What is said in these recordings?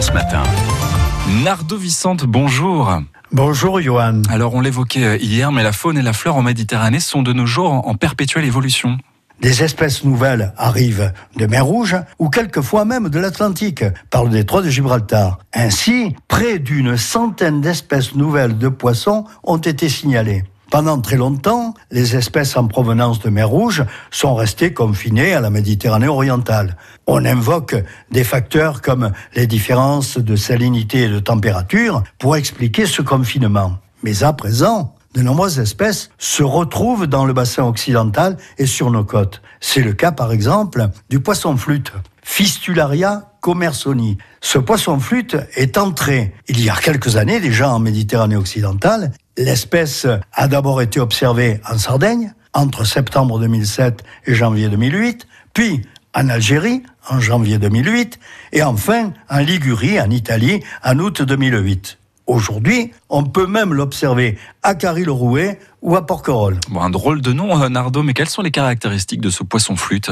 France Matin. Nardo Vicente, bonjour. Bonjour Johan. Alors on l'évoquait euh, hier, mais la faune et la flore en Méditerranée sont de nos jours en perpétuelle évolution. Des espèces nouvelles arrivent de mer Rouge ou quelquefois même de l'Atlantique, par le détroit de Gibraltar. Ainsi, près d'une centaine d'espèces nouvelles de poissons ont été signalées. Pendant très longtemps, les espèces en provenance de mer Rouge sont restées confinées à la Méditerranée orientale. On invoque des facteurs comme les différences de salinité et de température pour expliquer ce confinement. Mais à présent, de nombreuses espèces se retrouvent dans le bassin occidental et sur nos côtes. C'est le cas par exemple du poisson flûte, Fistularia commersoni. Ce poisson flûte est entré il y a quelques années déjà en Méditerranée occidentale. L'espèce a d'abord été observée en Sardaigne entre septembre 2007 et janvier 2008, puis en Algérie en janvier 2008 et enfin en Ligurie en Italie en août 2008. Aujourd'hui, on peut même l'observer à Carry-le-Rouet ou à Porquerolles. Un drôle de nom, euh, Nardo, mais quelles sont les caractéristiques de ce poisson flûte?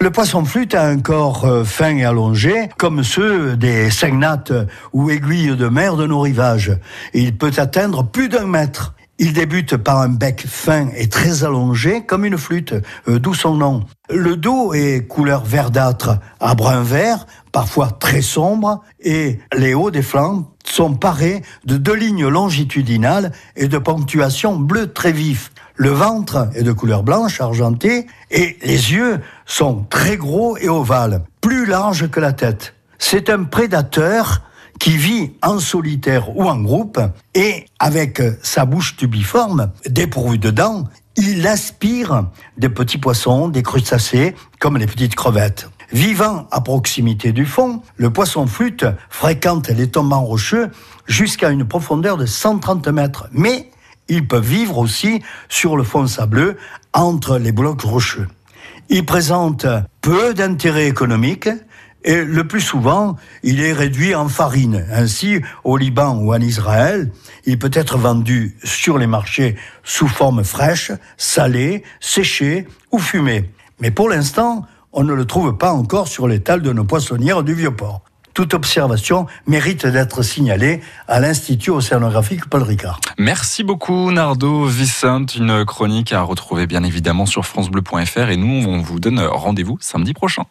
Le poisson flûte a un corps euh, fin et allongé, comme ceux des cygnates ou aiguilles de mer de nos rivages. Il peut atteindre plus d'un mètre. Il débute par un bec fin et très allongé, comme une flûte, euh, d'où son nom. Le dos est couleur verdâtre à brun vert, parfois très sombre, et les hauts des flancs sont parés de deux lignes longitudinales et de ponctuation bleu très vif. Le ventre est de couleur blanche argentée et les yeux sont très gros et ovales, plus larges que la tête. C'est un prédateur qui vit en solitaire ou en groupe et avec sa bouche tubiforme, dépourvue de dents, il aspire des petits poissons, des crustacés, comme les petites crevettes. Vivant à proximité du fond, le poisson flûte fréquente les tombants rocheux jusqu'à une profondeur de 130 mètres. Mais il peut vivre aussi sur le fond sableux entre les blocs rocheux. Il présente peu d'intérêt économique et le plus souvent, il est réduit en farine. Ainsi, au Liban ou en Israël, il peut être vendu sur les marchés sous forme fraîche, salée, séchée ou fumée. Mais pour l'instant, on ne le trouve pas encore sur l'étal de nos poissonnières du Vieux-Port. Toute observation mérite d'être signalée à l'Institut océanographique Paul Ricard. Merci beaucoup Nardo Vicente, une chronique à retrouver bien évidemment sur francebleu.fr et nous on vous donne rendez-vous samedi prochain.